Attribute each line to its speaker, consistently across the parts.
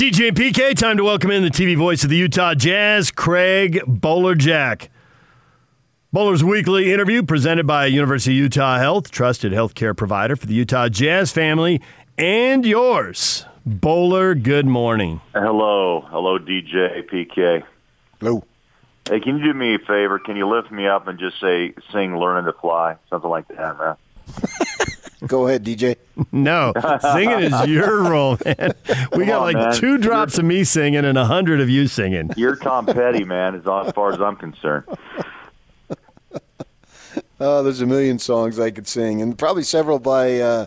Speaker 1: DJ and PK, time to welcome in the TV voice of the Utah Jazz, Craig Bolerjack. Bowler's weekly interview presented by University of Utah Health, trusted healthcare provider for the Utah Jazz family and yours. Bowler, good morning.
Speaker 2: Hello. Hello, DJ, PK.
Speaker 3: Hello.
Speaker 2: Hey, can you do me a favor? Can you lift me up and just say, sing Learning to Fly? Something like that, man.
Speaker 3: Go ahead, DJ.
Speaker 1: No, singing is your role, man. We
Speaker 2: Come
Speaker 1: got
Speaker 2: on,
Speaker 1: like
Speaker 2: man.
Speaker 1: two drops of me singing and a hundred of you singing.
Speaker 2: You're Tom Petty, man, as as far as I'm concerned.
Speaker 3: Oh, there's a million songs I could sing, and probably several by uh,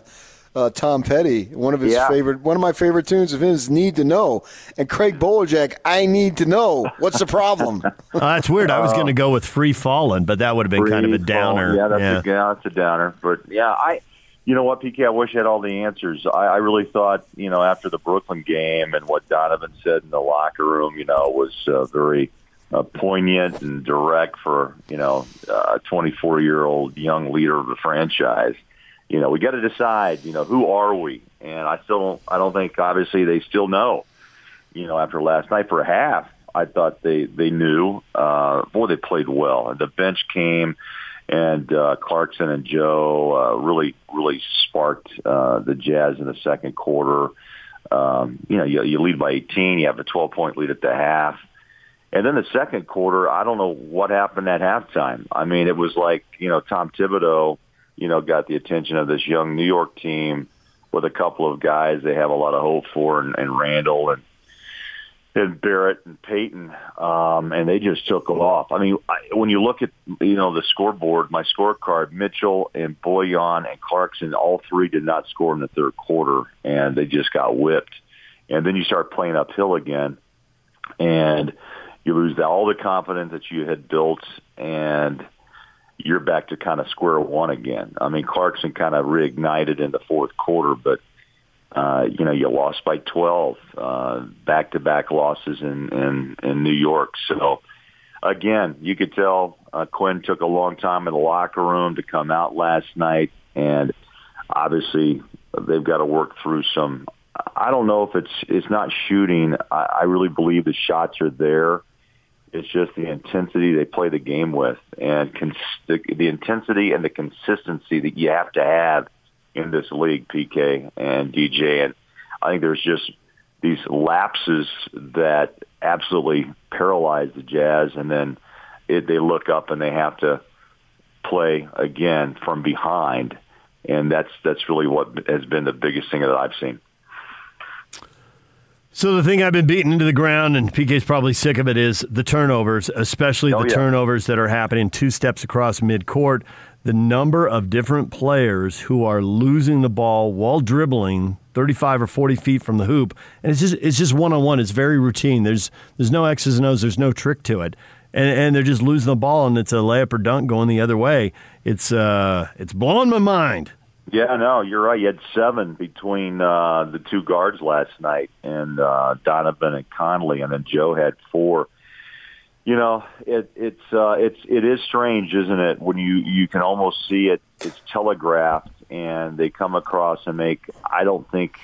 Speaker 3: uh, Tom Petty. One of his
Speaker 2: Yeah.
Speaker 3: favorite, one of my favorite tunes of his, "Need to Know." And Craig Bolerjack, "I Need to Know." What's the problem?
Speaker 1: Oh, that's weird. I was going to go with Free Fallin', but that would have been kind of a downer.
Speaker 2: fall. Yeah, that's,
Speaker 1: yeah.
Speaker 2: A, yeah, that's a downer. But yeah, I, you know what, PK, I wish I had all the answers. I, I really thought, you know, after the Brooklyn game and what Donovan said in the locker room, you know, was uh, very uh, poignant and direct for, you know, a 24 year old young leader of the franchise. You know, we got to decide, you know, who are we? And I still don't, I don't think obviously they still know, you know, after last night for a half. I thought they they knew. Uh, boy, they played well, and the bench came, and uh, Clarkson and Joe uh, really really sparked uh, the Jazz in the second quarter. Um, you know, you, you lead by 18, you have a 12 point lead at the half, and then the second quarter, I don't know what happened at halftime. I mean, it was like you know Tom Thibodeau, you know, got the attention of this young New York team with a couple of guys they have a lot of hope for, and, and Randle and and Barrett and Payton, um, and they just took off. I mean, I, when you look at you know the scoreboard, my scorecard, Mitchell and Bojan and Clarkson, all three did not score in the third quarter, and they just got whipped. And then you start playing uphill again, and you lose all the confidence that you had built, and you're back to kind of square one again. I mean, Clarkson kind of reignited in the fourth quarter, but uh, you know, you lost by 12, uh, back-to-back losses in, in, in New York. So, again, you could tell uh, Quinn took a long time in the locker room to come out last night, and obviously they've got to work through some. I don't know if it's it's not shooting. I, I really believe the shots are there. It's just the intensity they play the game with, and cons- the, the intensity and the consistency that you have to have in this league, PK and DJ. And I think there's just these lapses that absolutely paralyze the Jazz, and then it, they look up and they have to play again from behind, and that's that's really what has been the biggest thing that I've seen.
Speaker 1: So the thing I've been beating into the ground, and PK's probably sick of it, is the turnovers, especially
Speaker 2: Oh,
Speaker 1: the
Speaker 2: yeah.
Speaker 1: turnovers that are happening two steps across midcourt. The number of different players who are losing the ball while dribbling 35 or 40 feet from the hoop, and it's just it's just one on one. It's very routine. There's there's no X's and O's. There's no trick to it, and and they're just losing the ball, and it's a layup or dunk going the other way. It's uh it's blowing my mind.
Speaker 2: Yeah, no, you're right. You had seven between uh, the two guards last night, and uh, Donovan and Conley, and then Joe had four. You know, it, it's uh, it's it is strange, isn't it? When you you can almost see it, it's telegraphed, and they come across and make. I don't think,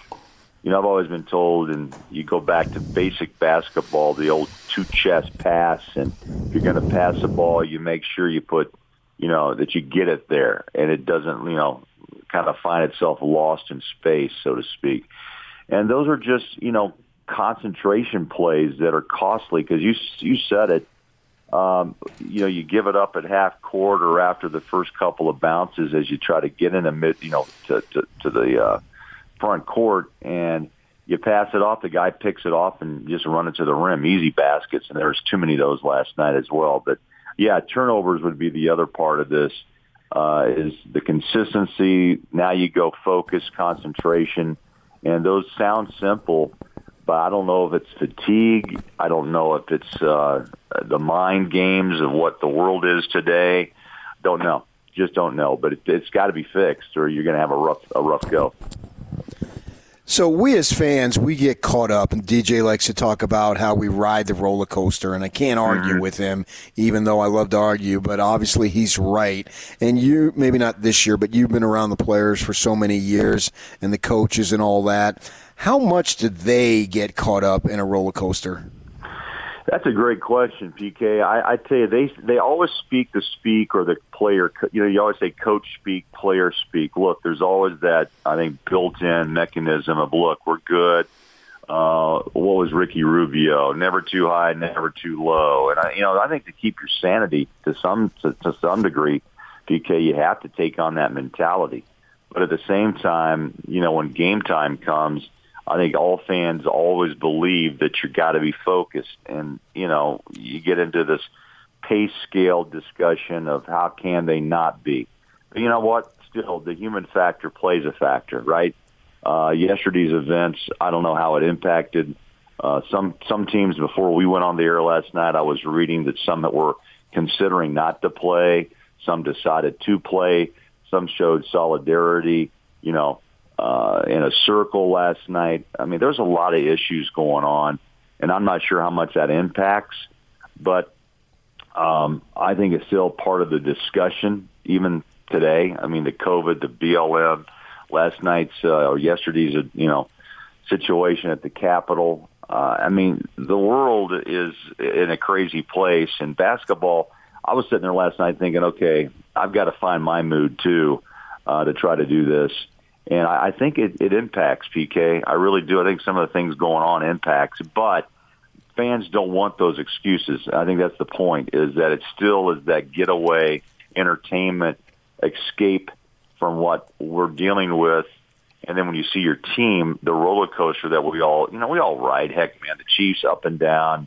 Speaker 2: you know, I've always been told, and you go back to basic basketball, the old two chest pass, and if you're going to pass the ball, you make sure you put, you know, that you get it there, and it doesn't, you know, kind of find itself lost in space, so to speak. And those are just, you know, concentration plays that are costly because you you said it. Um, you know, you give it up at half court or after the first couple of bounces as you try to get in the mid, you know, to to, to the uh, front court, and you pass it off. The guy picks it off and just run it to the rim. Easy baskets, and there's too many of those last night as well. But yeah, turnovers would be the other part of this. Uh, is the consistency. Now you go focus, concentration, and those sound simple, but I don't know if it's fatigue. I don't know if it's uh, the mind games of what the world is today. Don't know. Just don't know. But it, it's got to be fixed, or you're going to have a rough a rough go.
Speaker 3: So we as fans, we get caught up, and DJ likes to talk about how we ride the roller coaster, and I can't argue with him, even though I love to argue. But obviously, he's right. And you, maybe not this year, but you've been around the players for so many years, and the coaches and all that. How much do they get caught up in a roller coaster?
Speaker 2: That's a great question, PK. I, I tell you, they they always speak the speak or the player. You know, you always say coach speak, player speak. Look, there's always that I think built-in mechanism of look, we're good. Uh, what was Ricky Rubio? Never too high, never too low. And I, you know, I think to keep your sanity to some to, to some degree, PK, you have to take on that mentality. But at the same time, you know, when game time comes I think all fans always believe that you got to be focused, and you know you get into this pace scale discussion of how can they not be. But you know what? Still, the human factor plays a factor, right? Uh, yesterday's events, I don't know how it impacted uh, some some teams. Before we went on the air last night, I was reading that some that were considering not to play, some decided to play, some showed solidarity. You know, uh, in a circle last night. I mean, there's a lot of issues going on, and I'm not sure how much that impacts, but um, I think it's still part of the discussion even today. I mean, the COVID, the BLM, last night's uh, or yesterday's, uh, you know, situation at the Capitol. Uh, I mean, the world is in a crazy place, and basketball. I was sitting there last night thinking, okay, I've got to find my mood too uh, to try to do this and I, I think it, it impacts PK. I really do. I think some of the things going on impacts, but fans don't want those excuses. I think that's the point. Is that it still is that getaway entertainment escape from what we're dealing with. And then when you see your team, the roller coaster that we all, you know, we all ride. Heck, man, the Chiefs up and down.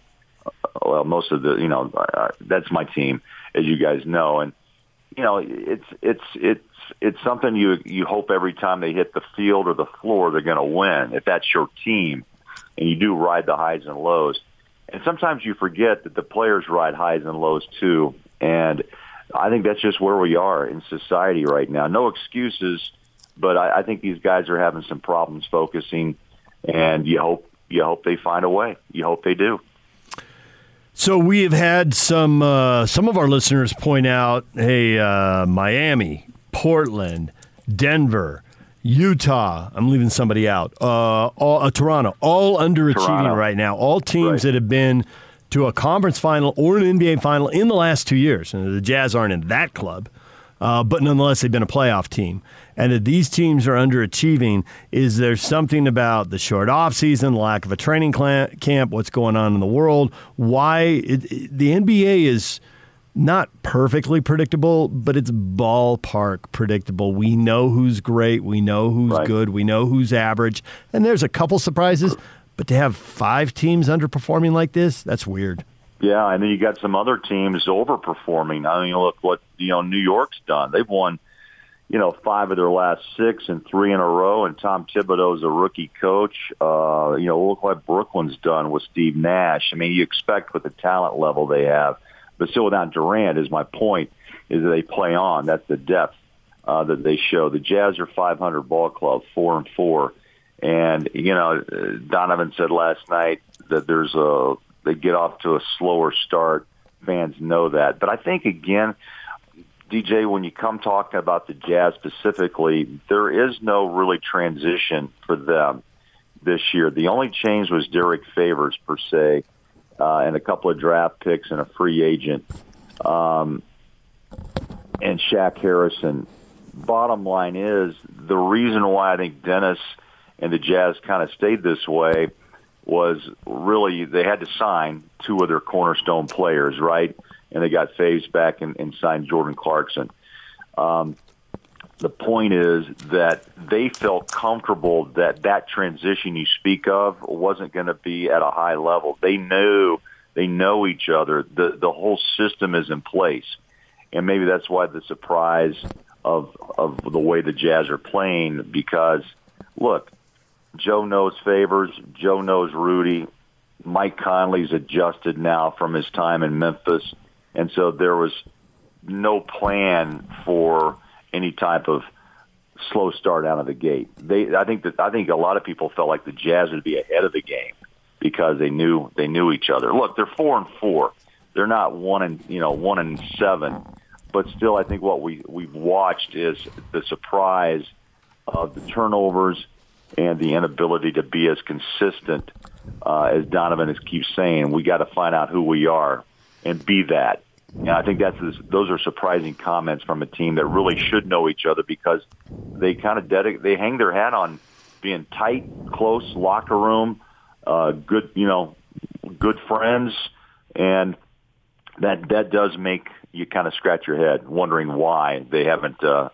Speaker 2: Well, most of the, you know, uh, that's my team, as you guys know, and you know, it's it's it's it's something you you hope every time they hit the field or the floor they're going to win if that's your team, and you do ride the highs and lows. And sometimes you forget that the players ride highs and lows too. And I think that's just where we are in society right now. No excuses, but I, I think these guys are having some problems focusing, and you hope you hope they find a way. You hope they do.
Speaker 1: So we have had some uh, some of our listeners point out, hey, uh, Miami, Portland, Denver, Utah. I'm leaving somebody out. Uh, all, uh, Toronto, all underachieving Toronto. right now. All teams right. that have been to a conference final or an NBA final in the last two years. And the Jazz aren't in that club, uh, but nonetheless, they've been a playoff team and that these teams are underachieving, is there something about the short off season, lack of a training camp, what's going on in the world? Why it, it, the NBA is not perfectly predictable, but it's ballpark predictable. We know who's great, we know who's right. good, we know who's average, and there's a couple surprises. But to have five teams underperforming like this, that's weird.
Speaker 2: Yeah, and then you got some other teams overperforming. I mean, look what you know New York's done. They've won you know, five of their last six and three in a row. And Tom Thibodeau's a rookie coach. Uh, you know, look what Brooklyn's done with Steve Nash. I mean, you expect with the talent level they have, but still without Durant is my point. Is that they play on? That's the depth uh, that they show. The Jazz are 500 ball club, four and four, and you know, Donovan said last night that there's a they get off to a slower start. Fans know that, but I think again DJ, when you come talking about the Jazz specifically, there is no really transition for them this year. The only change was Derrick Favors per se, uh, and a couple of draft picks and a free agent, um, and Shaq Harrison. Bottom line is the reason why I think Dennis and the Jazz kind of stayed this way was really they had to sign two of their cornerstone players, right? And they got Faves back and, and signed Jordan Clarkson. Um, the point is that they felt comfortable that that transition you speak of wasn't going to be at a high level. They knew they know each other. The the whole system is in place, and maybe that's why the surprise of of the way the Jazz are playing. Because look, Joe knows Favors. Joe knows Rudy. Mike Conley's adjusted now from his time in Memphis and so there was no plan for any type of slow start out of the gate. They, I think that I think a lot of people felt like the Jazz would be ahead of the game because they knew they knew each other. Look, they're four and four. They're not one and you know one and seven, but still, I think what we we've watched is the surprise of the turnovers and the inability to be as consistent uh, as Donovan is keeps saying. We got to find out who we are and be that. And I think that's those are surprising comments from a team that really should know each other because they kind of dedic- they hang their hat on being tight, close locker room, uh, good you know, good friends, and that that does make you kind of scratch your head wondering why they haven't uh,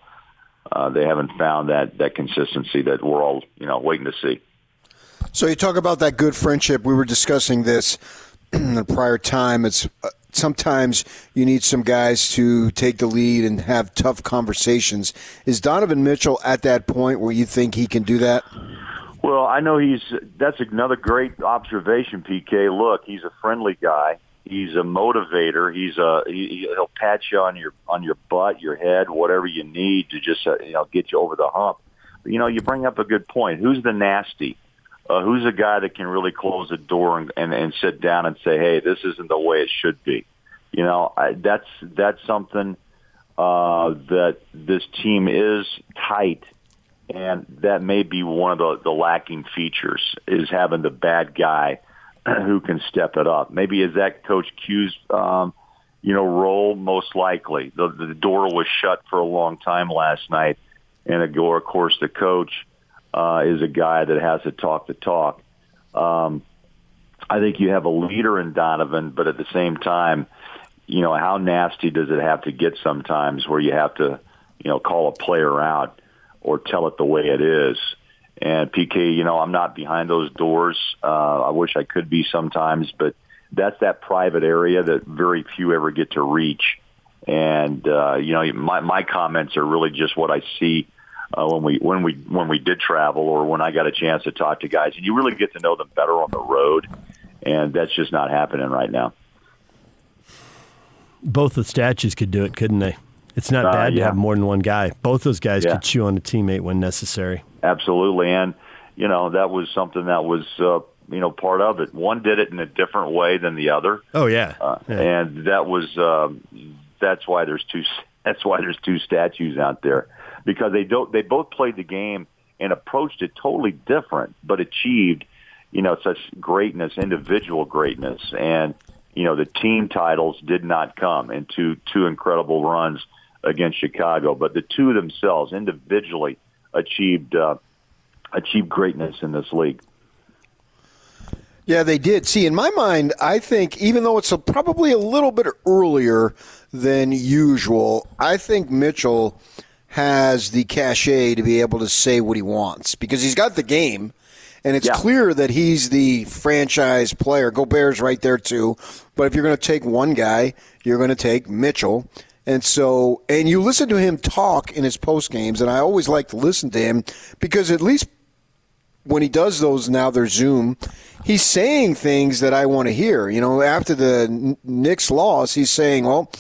Speaker 2: uh, they haven't found that that consistency that we're all you know waiting to see.
Speaker 3: So you talk about that good friendship. We were discussing this in the prior time. It's uh, sometimes you need some guys to take the lead and have tough conversations. Is Donovan Mitchell at that point where you think he can do that?
Speaker 2: Well, I know he's. That's another great observation, PK. Look, he's a friendly guy. He's a motivator. He's a he, he'll pat you on your on your butt, your head, whatever you need to just uh, you know get you over the hump. But, you know, you bring up a good point. Who's the nasty? Uh, who's a guy that can really close the door and, and, and sit down and say, "Hey, this isn't the way it should be." You know, I, that's that's something uh, that this team is tight, and that may be one of the, the lacking features is having the bad guy who can step it up. Maybe is that Coach Q's um, you know role? Most likely, the the door was shut for a long time last night, and of course the coach uh, is a guy that has to talk the talk. Um, I think you have a leader in Donovan, but at the same time, you know, how nasty does it have to get sometimes where you have to, you know, call a player out or tell it the way it is? And PK, you know, I'm not behind those doors. Uh, I wish I could be sometimes, but that's that private area that very few ever get to reach. And uh, you know, my my comments are really just what I see uh, when we when we when we did travel or when I got a chance to talk to guys, and you really get to know them better on the road, and that's just not happening right now.
Speaker 1: Both the statues could do it, couldn't they? It's not uh, bad to have more than one guy. Both those guys yeah. could chew on a teammate when necessary.
Speaker 2: Absolutely, and you know that was something that was uh, you know part of it. One did it in a different way than the other.
Speaker 1: Oh yeah, uh,
Speaker 2: yeah. and that was um, that's why there's two that's why there's two statues out there because they don't they both played the game and approached it totally different, but achieved you know such greatness, individual greatness, and you know the team titles did not come in two two incredible runs against Chicago, but the two themselves individually achieved uh, achieved greatness in this league.
Speaker 3: Yeah, they did. See, in my mind, I think even though it's a, probably a little bit earlier than usual, I think Mitchell has the cachet to be able to say what he wants because he's got the game. And it's yeah. clear that he's the franchise player. Gobert's right there too. But if you're going to take one guy, you're going to take Mitchell. And so, and you listen to him talk in his post games, and I always like to listen to him because at least when he does those now, they're Zoom. He's saying things that I want to hear. You know, after the Knicks loss, he's saying, "Well,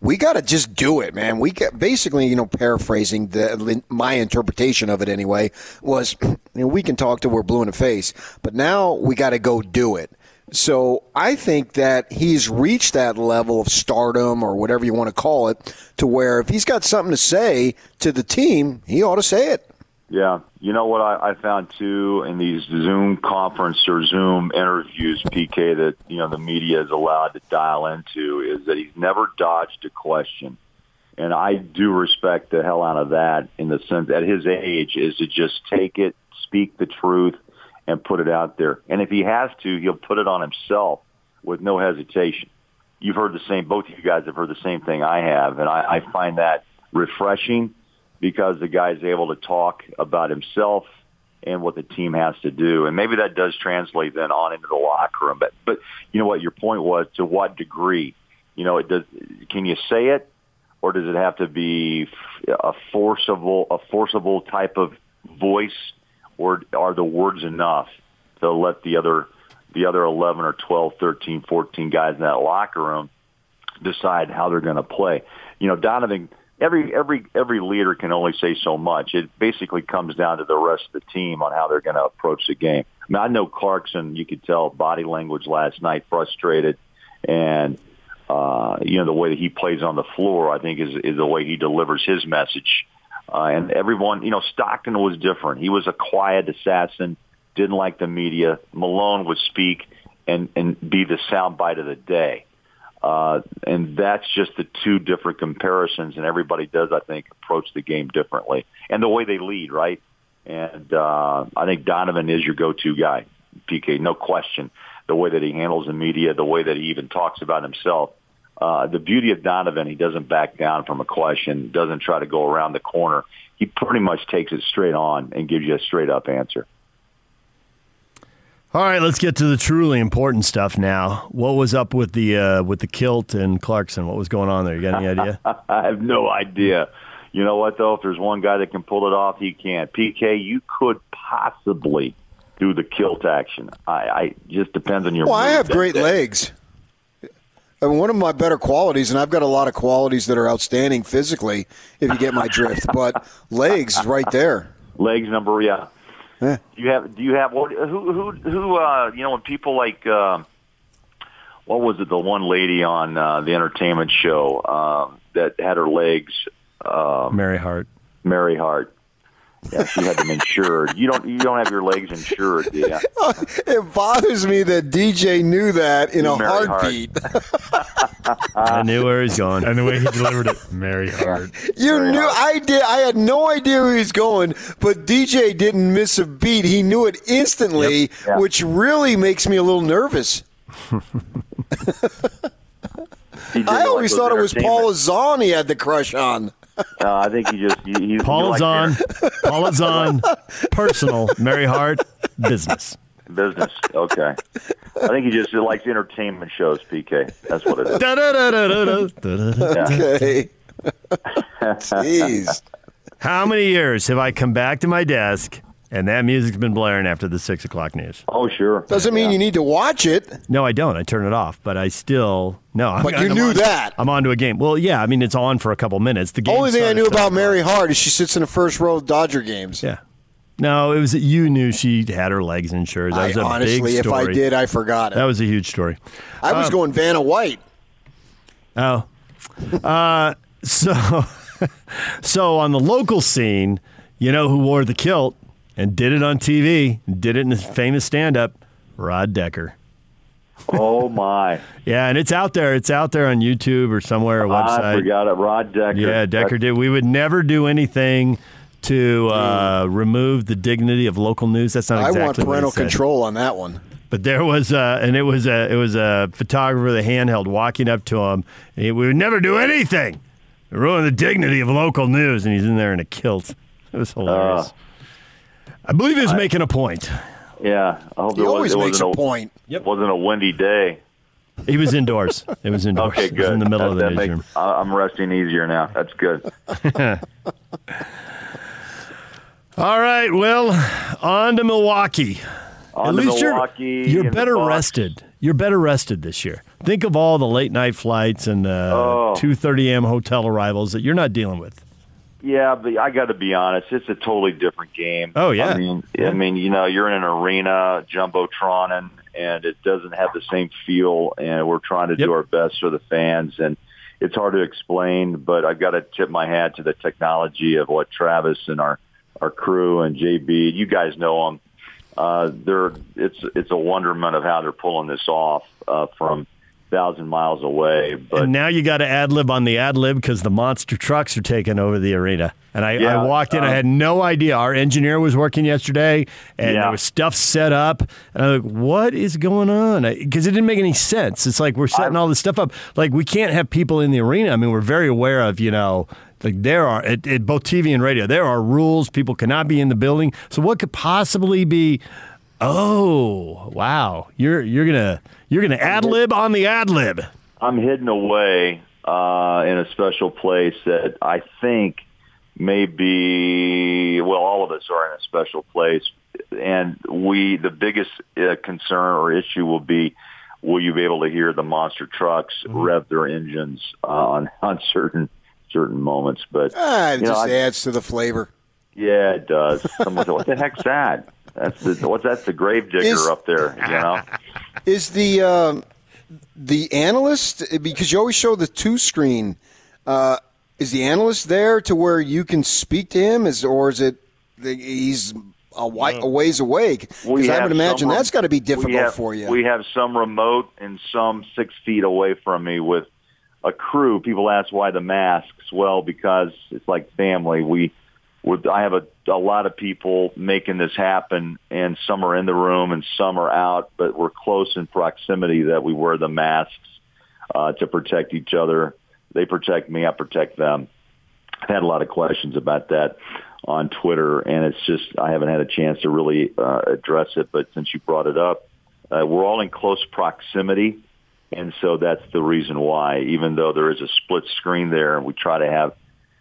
Speaker 3: we got to just do it, man. We get basically, you know, paraphrasing the my interpretation of it anyway was, you know, we can talk till we're blue in the face, but now we got to go do it. So I think that he's reached that level of stardom or whatever you want to call it, to where if he's got something to say to the team, he ought to say it.
Speaker 2: Yeah, you know what I, I found too in these Zoom conference or Zoom interviews, PK, that you know the media is allowed to dial into is that he's never dodged a question, and I do respect the hell out of that in the sense at his age is to just take it, speak the truth, and put it out there. And if he has to, he'll put it on himself with no hesitation. You've heard the same. Both of you guys have heard the same thing I have, and I, I find that refreshing because the guy's able to talk about himself and what the team has to do. And maybe that does translate then on into the locker room. But but you know what your point was to what degree? You know, it does can you say it or does it have to be a forcible a forcible type of voice or are the words enough to let the other the other 11 or 12, 13, 14 guys in that locker room decide how they're going to play? You know, Donovan every every every leader can only say so much. It basically comes down to the rest of the team on how they're going to approach the game. I mean, I know Clarkson. You could tell body language last night, frustrated, and uh, you know the way that he plays on the floor. I think is is the way he delivers his message Uh, and everyone, you know, Stockton was different. He was a quiet assassin, didn't like the media. Malone would speak and and be the soundbite of the day. Uh, and that's just the two different comparisons, and everybody does, I think, approach the game differently, and the way they lead, right? And uh, I think Donovan is your go-to guy, PK, no question. The way that he handles the media, the way that he even talks about himself. Uh, the beauty of Donovan, he doesn't back down from a question, doesn't try to go around the corner. He pretty much takes it straight on and gives you a straight up answer.
Speaker 1: All right, let's get to the truly important stuff now. What was up with the uh, with the kilt and Clarkson? What was going on there? You got any idea?
Speaker 2: I have no idea. You know what though? If there's one guy that can pull it off, he can't. PK, you could possibly do the kilt action. I, I just depends on your.
Speaker 3: Well, I have great day. legs. I mean, one of my better qualities, and I've got a lot of qualities that are outstanding physically, if you get my drift. But legs, right there.
Speaker 2: Legs number, yeah. Yeah. Do you have? Do you have? What? Who? Who? Who? Uh, you know, when people like, uh, what was it? The one lady on uh, the entertainment show uh, that had her legs. Um,
Speaker 1: Mary Hart.
Speaker 2: Mary Hart. Yeah, she had them insured. You don't. You don't have your legs insured, do you?
Speaker 3: It bothers me that DJ knew that in a heartbeat.
Speaker 1: Hart. I knew where he's going, and the way he delivered it, Mary Hart.
Speaker 3: You
Speaker 1: Mary
Speaker 3: knew. Hart. I did. I had no idea where he was going, but DJ didn't miss a beat. He knew it instantly, yep. yeah. which really makes me a little nervous. I always like thought it was Paula Zahn he had the crush on.
Speaker 2: No, I think he just he, he's
Speaker 1: Paula Zahn. Paul is on. Personal. Mary Hart. Business.
Speaker 2: Business. Okay. I think he just he likes entertainment shows. PK. That's what it is.
Speaker 3: Okay. Jeez.
Speaker 1: How many years have I come back to my desk and that music's been blaring after the six o'clock news.
Speaker 2: Oh, sure.
Speaker 3: Doesn't mean yeah. you need to watch it.
Speaker 1: No, I don't. I turn it off, but I still no.
Speaker 3: But
Speaker 1: I'm,
Speaker 3: you
Speaker 1: I'm
Speaker 3: knew
Speaker 1: on,
Speaker 3: that.
Speaker 1: I'm on to a game. Well, yeah. I mean, it's on for a couple minutes. The game
Speaker 3: only thing I knew about Mary Hart is she sits in the first row of Dodger games.
Speaker 1: Yeah. No, it was you knew she had her legs insured. That was
Speaker 3: I,
Speaker 1: a
Speaker 3: honestly,
Speaker 1: big story.
Speaker 3: if I did, I forgot it.
Speaker 1: That was a huge story.
Speaker 3: I was um, going Vanna White.
Speaker 1: Oh, uh, so so on the local scene, you know who wore the kilt? And did it on TV, did it in his famous stand up, Rod Decker.
Speaker 2: Oh my!
Speaker 1: yeah, and it's out there. It's out there on YouTube or somewhere. A website.
Speaker 2: I forgot it. Rod Decker.
Speaker 1: Yeah, Decker That's... did. We would never do anything to uh, remove the dignity of local news. That's not exactly.
Speaker 3: I want parental control on that one.
Speaker 1: But there was, uh, and it was a, it was a photographer, the handheld, walking up to him. He, we would never do anything ruin the dignity of local news, and he's in there in a kilt. It was hilarious. Uh, I believe he he's making a point.
Speaker 2: Yeah, I hope
Speaker 3: he
Speaker 2: it
Speaker 3: always
Speaker 2: was,
Speaker 3: makes
Speaker 2: a,
Speaker 3: a point.
Speaker 2: Yep. wasn't a windy day.
Speaker 1: He was indoors. It was indoors.
Speaker 2: okay, good.
Speaker 1: in the middle that, of the newsroom.
Speaker 2: I'm resting easier now. That's good.
Speaker 1: All right. Well, on to Milwaukee.
Speaker 2: On
Speaker 1: At least
Speaker 2: Milwaukee
Speaker 1: you're, you're better rested. You're better rested this year. Think of all the late night flights and uh, oh. 2:30 a.m. hotel arrivals that you're not dealing with.
Speaker 2: Yeah, but I got to be honest, it's a totally different game.
Speaker 1: Oh yeah.
Speaker 2: I mean, yeah. I mean, you know, you're in an arena, jumbotron, and and it doesn't have the same feel. And we're trying to yep. do our best for the fans, and it's hard to explain. But I've got to tip my hat to the technology of what Travis and our our crew and JB. You guys know them. Uh, they're it's it's a wonderment of how they're pulling this off uh, from thousand miles away. But
Speaker 1: and now you got to ad lib on the ad lib because the monster trucks are taking over the arena. And I, yeah, I walked in, um, I had no idea. Our engineer was working yesterday, and yeah. there was stuff set up. And I'm like, "What is going on?" Because it didn't make any sense. It's like we're setting I'm, all this stuff up. Like we can't have people in the arena. I mean, we're very aware of you know like there are at, at, both TV and radio, there are rules. People cannot be in the building. So what could possibly be? Oh, wow! You're you're gonna you're gonna ad lib on the ad lib.
Speaker 2: I'm hidden away uh, in a special place that I think may be well. All of us are in a special place, and we the biggest uh, concern or issue will be will you be able to hear the monster trucks mm-hmm. rev their engines uh, on on certain certain moments? But
Speaker 3: ah, it just know, adds I, to the flavor.
Speaker 2: Yeah, it does. Someone said, "What the heck's that?" That's the what's that's the grave digger is, up there, you know.
Speaker 3: Is the uh, the analyst because you always show the two screen? Uh, is the analyst there to where you can speak to him? Is or is it he's a, wi- a ways away? Because I would imagine
Speaker 2: some
Speaker 3: that's got to be difficult
Speaker 2: have-
Speaker 3: for you.
Speaker 2: We have some remote and some six feet away from me with a crew. People ask why the masks. Well, because it's like family. We would. I have a, a lot of people making this happen, and some are in the room and some are out, but we're close in proximity that we wear the masks uh, to protect each other. They protect me. I protect them. I've had a lot of questions about that on Twitter, and it's just I haven't had a chance to really uh, address it. But since you brought it up, uh, we're all in close proximity, and so that's the reason why. Even though there is a split screen there, and we try to have,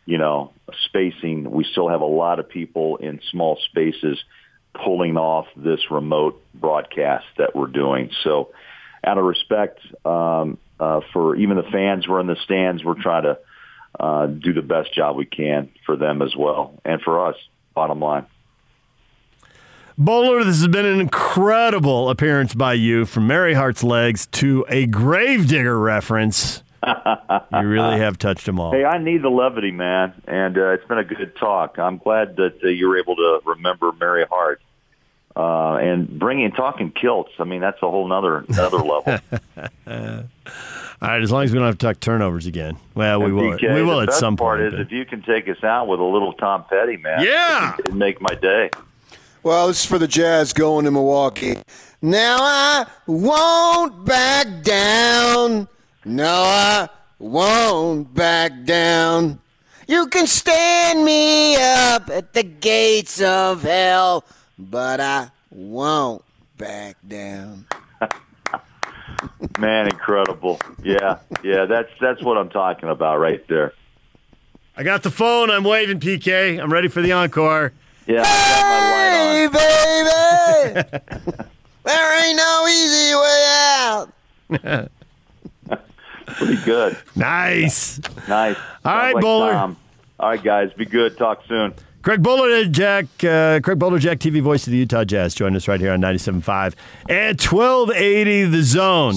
Speaker 2: you know, spacing, we still have a lot of people in small spaces pulling off this remote broadcast that we're doing. So, out of respect um, uh, for even the fans who are in the stands, we're trying to uh, do the best job we can for them as well and for us. Bottom line.
Speaker 1: Bowler, this has been an incredible appearance by you from Mary Hart's legs to a gravedigger reference. you really have touched them all.
Speaker 2: Hey, I need the levity, man, and uh, it's been a good talk. I'm glad that uh, you were able to remember Mary Hart uh, and bringing talking kilts. I mean, that's a whole nother another level.
Speaker 1: All right, as long as we don't have to talk turnovers again. Well, we will.
Speaker 2: DK,
Speaker 1: we will at
Speaker 2: best
Speaker 1: some
Speaker 2: part
Speaker 1: point.
Speaker 2: is
Speaker 1: but-
Speaker 2: if you can take us out with a little Tom Petty, man.
Speaker 1: Yeah.
Speaker 2: it'd make my day.
Speaker 3: Well, this is for the Jazz going to Milwaukee. Now I won't back down. No, I won't back down. You can stand me up at the gates of hell, but I won't back down.
Speaker 2: Man, incredible. Yeah, yeah, that's that's what I'm talking about right there.
Speaker 1: I got the phone. I'm waving, PK. I'm ready for the encore.
Speaker 2: Yeah, I got my light on.
Speaker 3: Hey, baby! there ain't no easy way out.
Speaker 2: Pretty good.
Speaker 1: Nice.
Speaker 2: Nice.
Speaker 1: All right,
Speaker 2: like
Speaker 1: Bowler.
Speaker 2: Tom. All right, guys. Be good. Talk soon.
Speaker 1: Craig Bolerjack, uh, Craig Bolerjack, TV voice of the Utah Jazz. Join us right here on 97.5 and 1280 The Zone.